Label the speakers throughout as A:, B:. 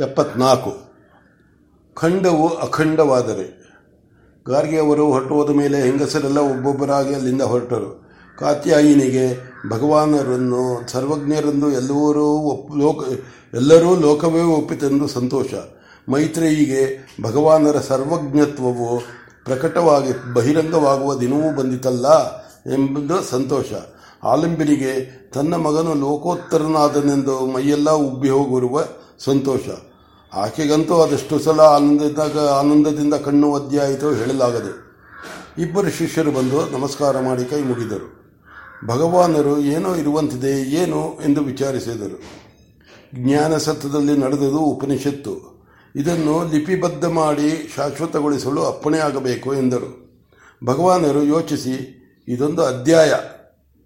A: ಎಪ್ಪತ್ನಾಲ್ಕು. ಖಂಡವು ಅಖಂಡವಾದರೆ. ಗಾರ್ಗೆಯವರು ಹೊರಟುವುದ ಮೇಲೆ ಹೆಂಗಸರೆಲ್ಲ ಒಬ್ಬೊಬ್ಬರಾಗಿ ಅಲ್ಲಿಂದ ಹೊರಟರು. ಕಾತ್ಯಾಯಿನಿಗೆ ಭಗವಾನರನ್ನು ಸರ್ವಜ್ಞರೆಂದು ಎಲ್ಲರೂ ಲೋಕ, ಎಲ್ಲರೂ ಲೋಕವೇ ಒಪ್ಪಿತೆಂದು ಸಂತೋಷ. ಮೈತ್ರೇಯಿಗೆ ಭಗವಾನರ ಸರ್ವಜ್ಞತ್ವವು ಪ್ರಕಟವಾಗಿ ಬಹಿರಂಗವಾಗುವ ದಿನವೂ ಬಂದಿತಲ್ಲ ಎಂಬುದು ಸಂತೋಷ. ಆಲಂಬಿನಿಗೆ ತನ್ನ ಮಗನು ಲೋಕೋತ್ತರನಾದನೆಂದು ಮೈಯೆಲ್ಲ ಉಬ್ಬಿ ಹೋಗಿರುವ ಸಂತೋಷ. ಆಕೆಗಂತೂ ಅದೆಷ್ಟು ಸಲ ಆನಂದದಾಗ, ಆನಂದದಿಂದ ಕಣ್ಣು ಒದ್ದೆಯಾಯಿತು ಹೇಳಲಾಗದು. ಇಬ್ಬರು ಶಿಷ್ಯರು ಬಂದು ನಮಸ್ಕಾರ ಮಾಡಿ ಕೈ ಮುಗಿದರು. ಭಗವಾನರು, ಏನೋ ಇರುವಂತಿದೆ, ಏನು ಎಂದು ವಿಚಾರಿಸಿದರು. ಜ್ಞಾನ ಸತ್ವದಲ್ಲಿ ನಡೆದುದು ಉಪನಿಷತ್ತು. ಇದನ್ನು ಲಿಪಿಬದ್ಧ ಮಾಡಿ ಶಾಶ್ವತಗೊಳಿಸಲು ಅಪ್ಪಣೆಯಾಗಬೇಕು ಎಂದರು. ಭಗವಾನರು ಯೋಚಿಸಿ, ಇದೊಂದು ಅಧ್ಯಾಯ.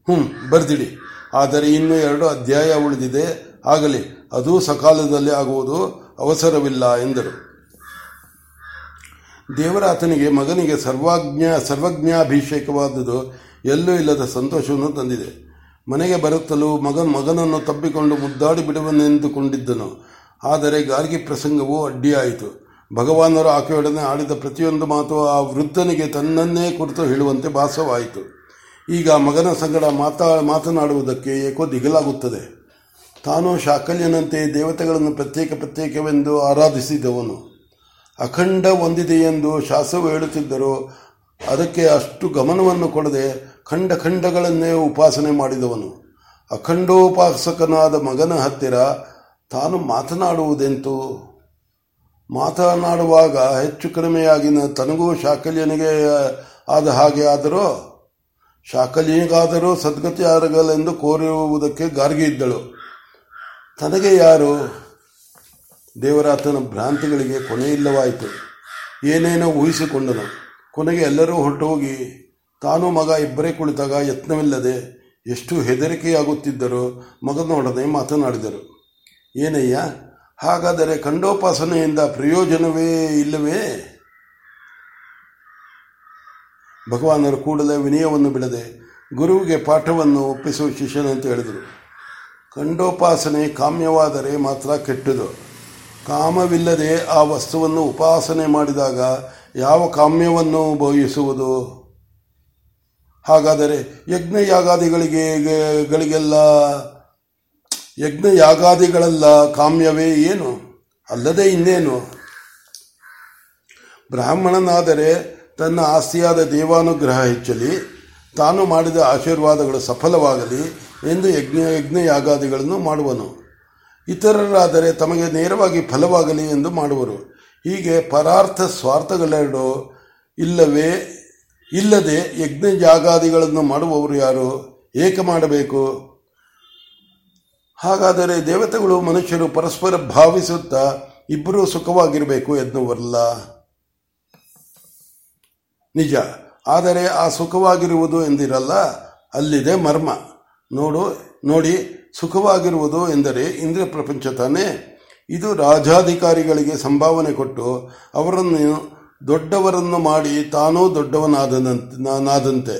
A: ಹ್ಞೂ ಬರ್ದಿಡಿ. ಆದರೆ ಇನ್ನೂ ಎರಡು ಅಧ್ಯಾಯ ಉಳಿದಿದೆ. ಆಗಲಿ, ಅದು ಸಕಾಲದಲ್ಲಿ ಆಗುವುದು ಅವಸರವಿಲ್ಲ ಎಂದರು. ದೇವರಾತನಿಗೆ ಮಗನಿಗೆ ಸರ್ವಾಜ್ಞ, ಸರ್ವಜ್ಞಾಭಿಷೇಕವಾದುದು ಎಲ್ಲೂ ಇಲ್ಲದ ಸಂತೋಷವನ್ನು ತಂದಿದೆ. ಮನೆಗೆ ಬರುತ್ತಲೂ ಮಗನ್, ಮಗನನ್ನು ತಬ್ಬಿಕೊಂಡು ಮುದ್ದಾಡಿ ಬಿಡುವನೆಂದುಕೊಂಡಿದ್ದನು ಆದರೆ ಗಾರ್ಗಿ ಪ್ರಸಂಗವು ಅಡ್ಡಿಯಾಯಿತು. ಭಗವಾನರು ಆಕೆಯೊಡನೆ ಆಡಿದ ಪ್ರತಿಯೊಂದು ಮಾತು ಆ ವೃದ್ಧನಿಗೆ ತನ್ನನ್ನೇ ಕುರಿತು ಹೇಳುವಂತೆ ಭಾಸವಾಯಿತು. ಈಗ ಮಗನ ಸಂಗಡ ಮಾತಾ, ಮಾತನಾಡುವುದಕ್ಕೆ ಏಕೋ ದಿಗಲಾಗುತ್ತದೆ. ತಾನು ಶಾಕಲ್ಯನಂತೆ ದೇವತೆಗಳನ್ನು ಪ್ರತ್ಯೇಕ ಪ್ರತ್ಯೇಕವೆಂದು ಆರಾಧಿಸಿದವನು. ಅಖಂಡ ಹೊಂದಿದೆಯೆಂದು ಶಾಸವು ಹೇಳುತ್ತಿದ್ದರೂ. ಅದಕ್ಕೆ ಅಷ್ಟು ಗಮನವನ್ನು ಕೊಡದೆ ಖಂಡ ಖಂಡಗಳನ್ನೇ ಉಪಾಸನೆ ಮಾಡಿದವನು. ಅಖಂಡೋಪಾಸಕನಾದ ಮಗನ ಹತ್ತಿರ ತಾನು ಮಾತನಾಡುವುದೆಂತು? ಮಾತನಾಡುವಾಗ ಹೆಚ್ಚು ಕಡಿಮೆಯಾಗಿನ ತನಗೂ ಶಾಕಲ್ಯನಿಗೆ ಆದ ಹಾಗೆ ಆದರೂ? ಶಾಕಲ್ಯನಿಗಾದರೂ ಸದ್ಗತಿ ಆಗಲೆಂದು ಕೋರಿರುವುದಕ್ಕೆ ಗಾರ್ಗಿ ಇದ್ದಳು. ತನಗೆ ಯಾರು? ದೇವರಾತನ ಭ್ರಾಂತಿಗಳಿಗೆ ಕೊನೆಯಿಲ್ಲವಾಯಿತು ಏನೇನೋ ಊಹಿಸಿಕೊಂಡನು. ಕೊನೆಗೆ ಎಲ್ಲರೂ ಹೊರಟು ಹೋಗಿ ತಾನು ಮಗ ಇಬ್ಬರೇ ಕುಳಿತಾಗ ಯತ್ನವಿಲ್ಲದೆ ಎಷ್ಟು ಹೆದರಿಕೆಯಾಗುತ್ತಿದ್ದರೋ ಮಗನೊಡನೆ ಮಾತನಾಡಿದರು. ಏನಯ್ಯ, ಹಾಗಾದರೆ ಖಂಡೋಪಾಸನೆಯಿಂದ ಪ್ರಯೋಜನವೇ ಇಲ್ಲವೇ? ಭಗವಾನರು ಕೂಡಲೇ ವಿನಯವನ್ನು ಬಿಡದೆ ಗುರುವಿಗೆ ಪಾಠವನ್ನು ಒಪ್ಪಿಸುವ ಶಿಷ್ಯನಂತ ಹೇಳಿದರು. ಖಂಡೋಪಾಸನೆ ಕಾಮ್ಯವಾದರೆ ಮಾತ್ರ ಕೆಟ್ಟದು. ಕಾಮವಿಲ್ಲದೆ ಆ ವಸ್ತುವನ್ನು ಉಪಾಸನೆ ಮಾಡಿದಾಗ ಯಾವ ಕಾಮ್ಯವನ್ನು ಭವಿಸುವುದು ಹಾಗಾದರೆ ಯಜ್ಞ ಯಾಗಾದಿಗಳಿಗೆ ಗಳಿಗೆಲ್ಲ ಯಜ್ಞ ಯಾಗಾದಿಗಳೆಲ್ಲ ಕಾಮ್ಯವೇ ಏನು? ಅಲ್ಲದೆ ಇನ್ನೇನು? ಬ್ರಾಹ್ಮಣನಾದರೆ ತನ್ನ ಆಸ್ತಿಯಾದ ದೇವಾನುಗ್ರಹ ಹೆಚ್ಚಲಿ, ತಾನು ಮಾಡಿದ ಆಶೀರ್ವಾದಗಳು ಸಫಲವಾಗಲಿ ಎಂದು ಯಜ್ಞ ಯಜ್ಞ ಯಾಗಾದಿಗಳನ್ನು ಮಾಡುವನು. ಇತರರಾದರೆ ತಮಗೆ ನೇರವಾಗಿ ಫಲವಾಗಲಿ ಎಂದು ಮಾಡುವರು. ಹೀಗೆ ಪರಾರ್ಥ ಸ್ವಾರ್ಥಗಳೆರಡು ಇಲ್ಲವೇ, ಇಲ್ಲದೆ ಯಜ್ಞ ಜಾಗಾದಿಗಳನ್ನು ಮಾಡುವವರು ಯಾರು? ಏಕೆ ಮಾಡಬೇಕು? ಹಾಗಾದರೆ ದೇವತೆಗಳು ಮನುಷ್ಯರು ಪರಸ್ಪರ ಭಾವಿಸುತ್ತಾ ಇಬ್ಬರೂ ಸುಖವಾಗಿರಬೇಕು ಎನ್ನುವರಲ್ಲ. ನಿಜ. ಆದರೆ ಆ ಸುಖವಾಗಿರುವುದು ಎಂದಿರಲ್ಲ, ಅಲ್ಲಿದೆ ಮರ್ಮ. ನೋಡು, ನೋಡಿ, ಸುಖವಾಗಿರುವುದು ಎಂದರೆ ಇಂದ್ರ ಪ್ರಪಂಚ ತಾನೇ. ಇದು ರಾಜಾಧಿಕಾರಿಗಳಿಗೆ ಸಂಭಾವನೆ ಕೊಟ್ಟು ಅವರನ್ನು ದೊಡ್ಡವರನ್ನು ಮಾಡಿ ತಾನೂ ದೊಡ್ಡವನಾದಂತೆ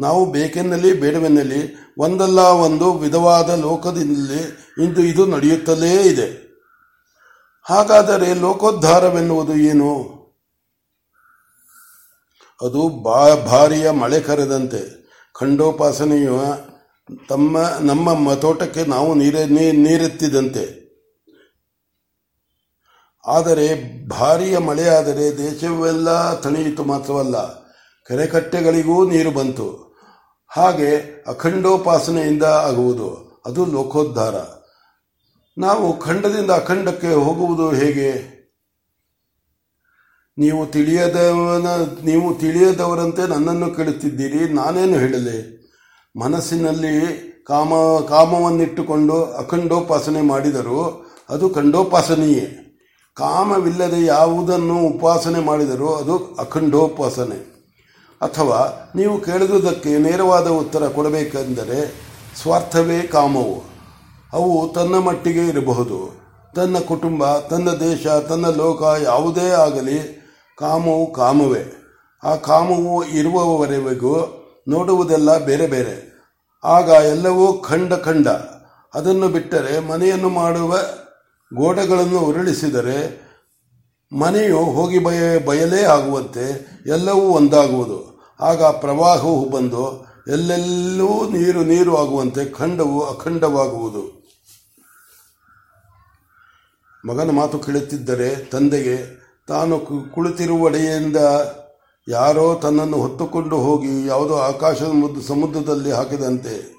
A: ನಾವು ಬೇಕೆನ್ನಲ್ಲಿ, ಬೇಡವೆನ್ನಲ್ಲಿ, ಒಂದಲ್ಲ ಒಂದು ವಿಧವಾದ ಲೋಕದಲ್ಲಿ ಇಂದು ಇದು ನಡೆಯುತ್ತಲೇ ಇದೆ. ಹಾಗಾದರೆ ಲೋಕೋದ್ಧಾರವೆನ್ನುವುದು ಏನು? ಅದು ಬಾ, ಭಾರಿಯ ಮಳೆ ಕರೆದಂತೆ. ಖಂಡೋಪಾಸನೆಯು ತಮ್ಮ, ನಮ್ಮ ತೋಟಕ್ಕೆ ನಾವು ನೀರ ನೀರೆತ್ತಿದಂತೆ. ಆದರೆ ಭಾರಿಯ ಮಳೆಯಾದರೆ ದೇಶವೆಲ್ಲ ತಣಿಯಿತು ಮಾತ್ರವಲ್ಲ, ಕೆರೆಕಟ್ಟೆಗಳಿಗೂ ನೀರು ಬಂತು. ಹಾಗೆ ಅಖಂಡೋಪಾಸನೆಯಿಂದ ಆಗುವುದು, ಅದು ಲೋಕೋದ್ಧಾರ. ನಾವು ಖಂಡದಿಂದ ಅಖಂಡಕ್ಕೆ ಹೋಗುವುದು ಹೇಗೆ? ನೀವು ತಿಳಿಯದವನ, ನೀವು ತಿಳಿಯದವರಂತೆ ನನ್ನನ್ನು ಕೇಳುತ್ತಿದ್ದೀರಿ ನಾನೇನು ಹೇಳಲೆ? ಮನಸ್ಸಿನಲ್ಲಿ ಕಾಮ, ಕಾಮವನ್ನಿಟ್ಟುಕೊಂಡು ಅಖಂಡೋಪಾಸನೆ ಮಾಡಿದರೂ ಅದು ಖಂಡೋಪಾಸನೆಯೇ. ಕಾಮವಿಲ್ಲದೆ ಯಾವುದನ್ನು ಉಪಾಸನೆ ಮಾಡಿದರೂ ಅದು ಅಖಂಡೋಪಾಸನೆ. ಅಥವಾ ನೀವು ಕೇಳಿದುದಕ್ಕೆ ನೇರವಾದ ಉತ್ತರ ಕೊಡಬೇಕೆಂದರೆ ಸ್ವಾರ್ಥವೇ ಕಾಮವು. ಅವು ತನ್ನ ಮಟ್ಟಿಗೆ ಇರಬಹುದು. ತನ್ನ ಕುಟುಂಬ, ತನ್ನ ದೇಶ, ತನ್ನ ಲೋಕ ಯಾವುದೇ ಆಗಲಿ ಕಾಮವು ಕಾಮವೇ. ಆ ಕಾಮವು ಇರುವವರೆಗೂ ನೋಡುವುದೆಲ್ಲ ಬೇರೆ ಬೇರೆ. ಆಗ ಎಲ್ಲವೂ ಖಂಡ ಖಂಡ. ಅದನ್ನು ಬಿಟ್ಟರೆ ಮನೆಯನ್ನು ಮಾಡುವ ಗೋಡೆಗಳನ್ನು ಉರುಳಿಸಿದರೆ ಮನೆಯು ಹೋಗಿ ಬಯ, ಬಯಲೇ ಆಗುವಂತೆ ಎಲ್ಲವೂ ಒಂದಾಗುವುದು. ಆಗ ಪ್ರವಾಹವು ಬಂದು ಎಲ್ಲೆಲ್ಲೂ ನೀರು ನೀರು ಆಗುವಂತೆ ಖಂಡವು ಅಖಂಡವಾಗುವುದು. ಮಗನ ಮಾತು ಕೇಳುತ್ತಿದ್ದರೆ ತಂದೆಗೆ ತಾನು ಕುಳಿತಿರುವಡೆಯಿಂದ ಯಾರೋ ತನ್ನನ್ನು ಹೊತ್ತುಕೊಂಡು ಹೋಗಿ ಯಾವುದೋ ಆಕಾಶದ ಮುದ್ದು ಸಮುದ್ರದಲ್ಲಿ ಹಾಕಿದಂತೆ.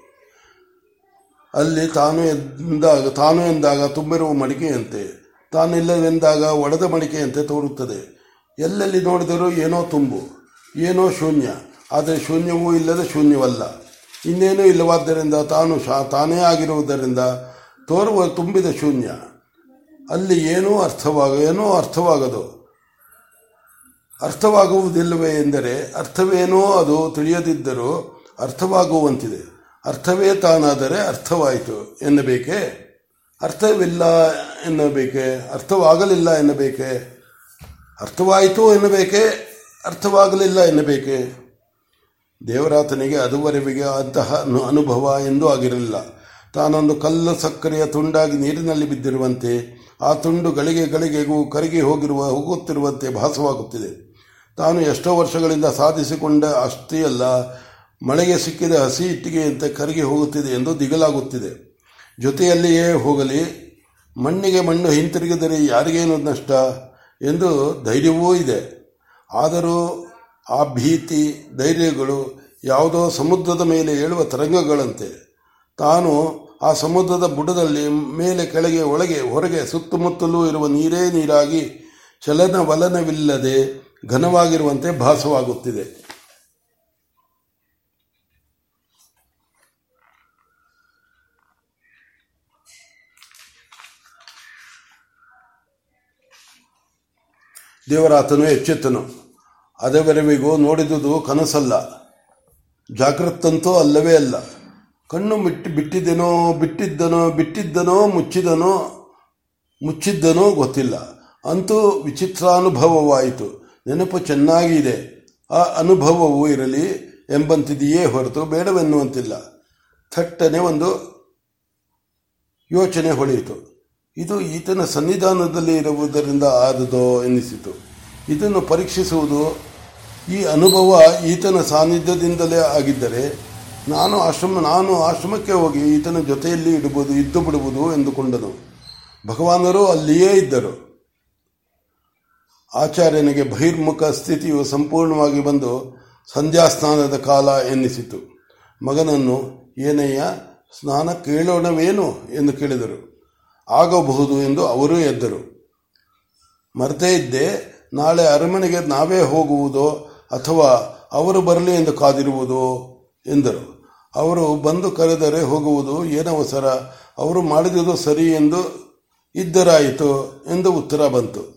A: ಅಲ್ಲಿ ತಾನು ಎಂದಾಗ ತಾನು ಎಂದಾಗ ತುಂಬಿರುವ ಮಡಿಕೆಯಂತೆ. ತಾನಿಲ್ಲವೆಂದಾಗ ಒಡೆದ ಮಡಿಕೆಯಂತೆ ತೋರುತ್ತದೆ. ಎಲ್ಲೆಲ್ಲಿ ನೋಡಿದರೂ ಏನೋ ತುಂಬು, ಏನೋ ಶೂನ್ಯ. ಆದರೆ ಶೂನ್ಯವೂ ಇಲ್ಲದ ಶೂನ್ಯವಲ್ಲ. ಇನ್ನೇನೂ ಇಲ್ಲವಾದ್ದರಿಂದ ತಾನು ಶಾ ತಾನೇ ಆಗಿರುವುದರಿಂದ ತೋರುವ ತುಂಬಿದ ಶೂನ್ಯ. ಅಲ್ಲಿ ಏನೂ ಅರ್ಥವಾಗ, ಏನೂ ಅರ್ಥವಾಗದು. ಅರ್ಥವಾಗುವುದಿಲ್ಲವೇ ಎಂದರೆ ಅರ್ಥವೇನೋ ಅದು ತಿಳಿಯದಿದ್ದರೂ ಅರ್ಥವಾಗುವಂತಿದೆ. ಅರ್ಥವೇ ತಾನಾದರೆ ಅರ್ಥವಾಯಿತು ಎನ್ನಬೇಕೆ? ಅರ್ಥವಿಲ್ಲ ಎನ್ನಬೇಕೆ? ಅರ್ಥವಾಗಲಿಲ್ಲ ಎನ್ನಬೇಕೆ? ಅರ್ಥವಾಯಿತು ಎನ್ನಬೇಕೆ? ಅರ್ಥವಾಗಲಿಲ್ಲ ಎನ್ನಬೇಕೆ? ದೇವರಾತನಿಗೆ ಅದುವರೆವಿಗೆ ಅಂತಹ ಅನು- ಅನುಭವ ಎಂದೂ ಆಗಿರಲಿಲ್ಲ. ತಾನೊಂದು ಕಲ್ಲು ಸಕ್ಕರೆಯ ತುಂಡಾಗಿ ನೀರಿನಲ್ಲಿ ಬಿದ್ದಿರುವಂತೆ, ಆ ತುಂಡು ಗಳಿಗೆ ಗಳಿಗೆಗೂ ಕರಗಿ ಹೋಗಿರುವ ಹೋಗುತ್ತಿರುವಂತೆ ಭಾಸವಾಗುತ್ತಿದೆ. ತಾನು ಎಷ್ಟೋ ವರ್ಷಗಳಿಂದ ಸಾಧಿಸಿಕೊಂಡ ಅಷ್ಟೇ ಅಲ್ಲ ಮಳೆಗೆ ಸಿಕ್ಕಿದ ಹಸಿ ಇಟ್ಟಿಗೆಯಂತೆ ಕರಗಿ ಹೋಗುತ್ತಿದೆ ಎಂದು ದಿಗಲಾಗುತ್ತಿದೆ. ಜೊತೆಯಲ್ಲಿಯೇ ಹೋಗಲಿ, ಮಣ್ಣಿಗೆ ಮಣ್ಣು ಹಿಂತಿರುಗಿದರೆ ಯಾರಿಗೇನು ನಷ್ಟ ಎಂದು ಧೈರ್ಯವೂ ಇದೆ. ಆದರೂ ಆ ಭೀತಿ, ಧೈರ್ಯಗಳು ಯಾವುದೋ ಸಮುದ್ರದ ಮೇಲೆ ಏಳುವ ತರಂಗಗಳಂತೆ. ತಾನು ಆ ಸಮುದ್ರದ ಬುಡದಲ್ಲಿ ಮೇಲೆ ಕೆಳಗೆ ಒಳಗೆ ಹೊರಗೆ ಸುತ್ತಮುತ್ತಲೂ ಇರುವ ನೀರೇ ನೀರಾಗಿ ಚಲನವಲನವಿಲ್ಲದೆ ಘನವಾಗಿರುವಂತೆ ಭಾಸವಾಗುತ್ತಿದೆ. ದೇವರಾತನು ಎಚ್ಚೆತ್ತನು. ಅದವರೆವಿಗೂ ನೋಡಿದುದು ಕನಸಲ್ಲ. ಜಾಗೃತಂತೂ ಅಲ್ಲವೇ ಅಲ್ಲ. ಕಣ್ಣು ಬಿಟ್ಟು ಬಿಟ್ಟಿದ್ದೇನೋ ಬಿಟ್ಟಿದ್ದನೋ ಬಿಟ್ಟಿದ್ದನೋ, ಮುಚ್ಚಿದನೋ, ಮುಚ್ಚಿದ್ದನೋ ಗೊತ್ತಿಲ್ಲ. ಅಂತೂ ವಿಚಿತ್ರಾನುಭವವಾಯಿತು. ನೆನಪು ಚೆನ್ನಾಗಿದೆ. ಆ ಅನುಭವವೂ ಇರಲಿ ಎಂಬಂತಿದೆಯೇ ಹೊರತು ಬೇಡವೆನ್ನುವಂತಿಲ್ಲ. ಥಟ್ಟನೆ ಒಂದು ಯೋಚನೆ ಹೊಳೆಯಿತು. ಇದು ಈತನ ಸನ್ನಿಧಾನದಲ್ಲಿ ಇರುವುದರಿಂದ ಆದುದೋ ಎನಿಸಿತು. ಇದನ್ನು ಪರೀಕ್ಷಿಸುವುದು ಈ ಅನುಭವ ಈತನ ಸಾನ್ನಿಧ್ಯದಿಂದಲೇ ಆಗಿದ್ದರೆ ನಾನು ಆಶ್ರಮ, ನಾನು ಆಶ್ರಮಕ್ಕೆ ಹೋಗಿ ಈತನ ಜೊತೆಯಲ್ಲಿ ಇಡಬಹುದು ಇದ್ದು ಬಿಡಬಹುದು ಎಂದುಕೊಂಡನು. ಭಗವಾನರು ಅಲ್ಲಿಯೇ ಇದ್ದರು. ಆಚಾರ್ಯನಿಗೆ ಬಹಿರ್ಮುಖ ಸ್ಥಿತಿಯು ಸಂಪೂರ್ಣವಾಗಿ ಬಂದು ಸಂಧ್ಯಾ ಸ್ನಾನದ ಕಾಲ ಎನ್ನಿಸಿತು. ಮಗನನ್ನು, ಏನಯ್ಯ, ಸ್ನಾನ ಕೇಳೋಣವೇನು? ಎಂದು ಕೇಳಿದರು. ಆಗಬಹುದು ಎಂದು ಅವರೂ ಎದ್ದರು. ಮರೆತೇ ಇದ್ದೆ, ನಾಳೆ ಅರಮನೆಗೆ ನಾವೇ ಹೋಗುವುದೋ ಅಥವಾ ಅವರು ಬರಲಿ ಎಂದು ಕಾದಿರುವುದೋ? ಎಂದರು. ಅವರು ಬಂದು ಕರೆದರೆ ಹೋಗುವುದು ಏನವಸರ ಅವರು ಮಾಡಿದುದು ಸರಿ ಎಂದು ಇದ್ದರಾಯಿತು ಎಂದು ಉತ್ತರ ಬಂತು.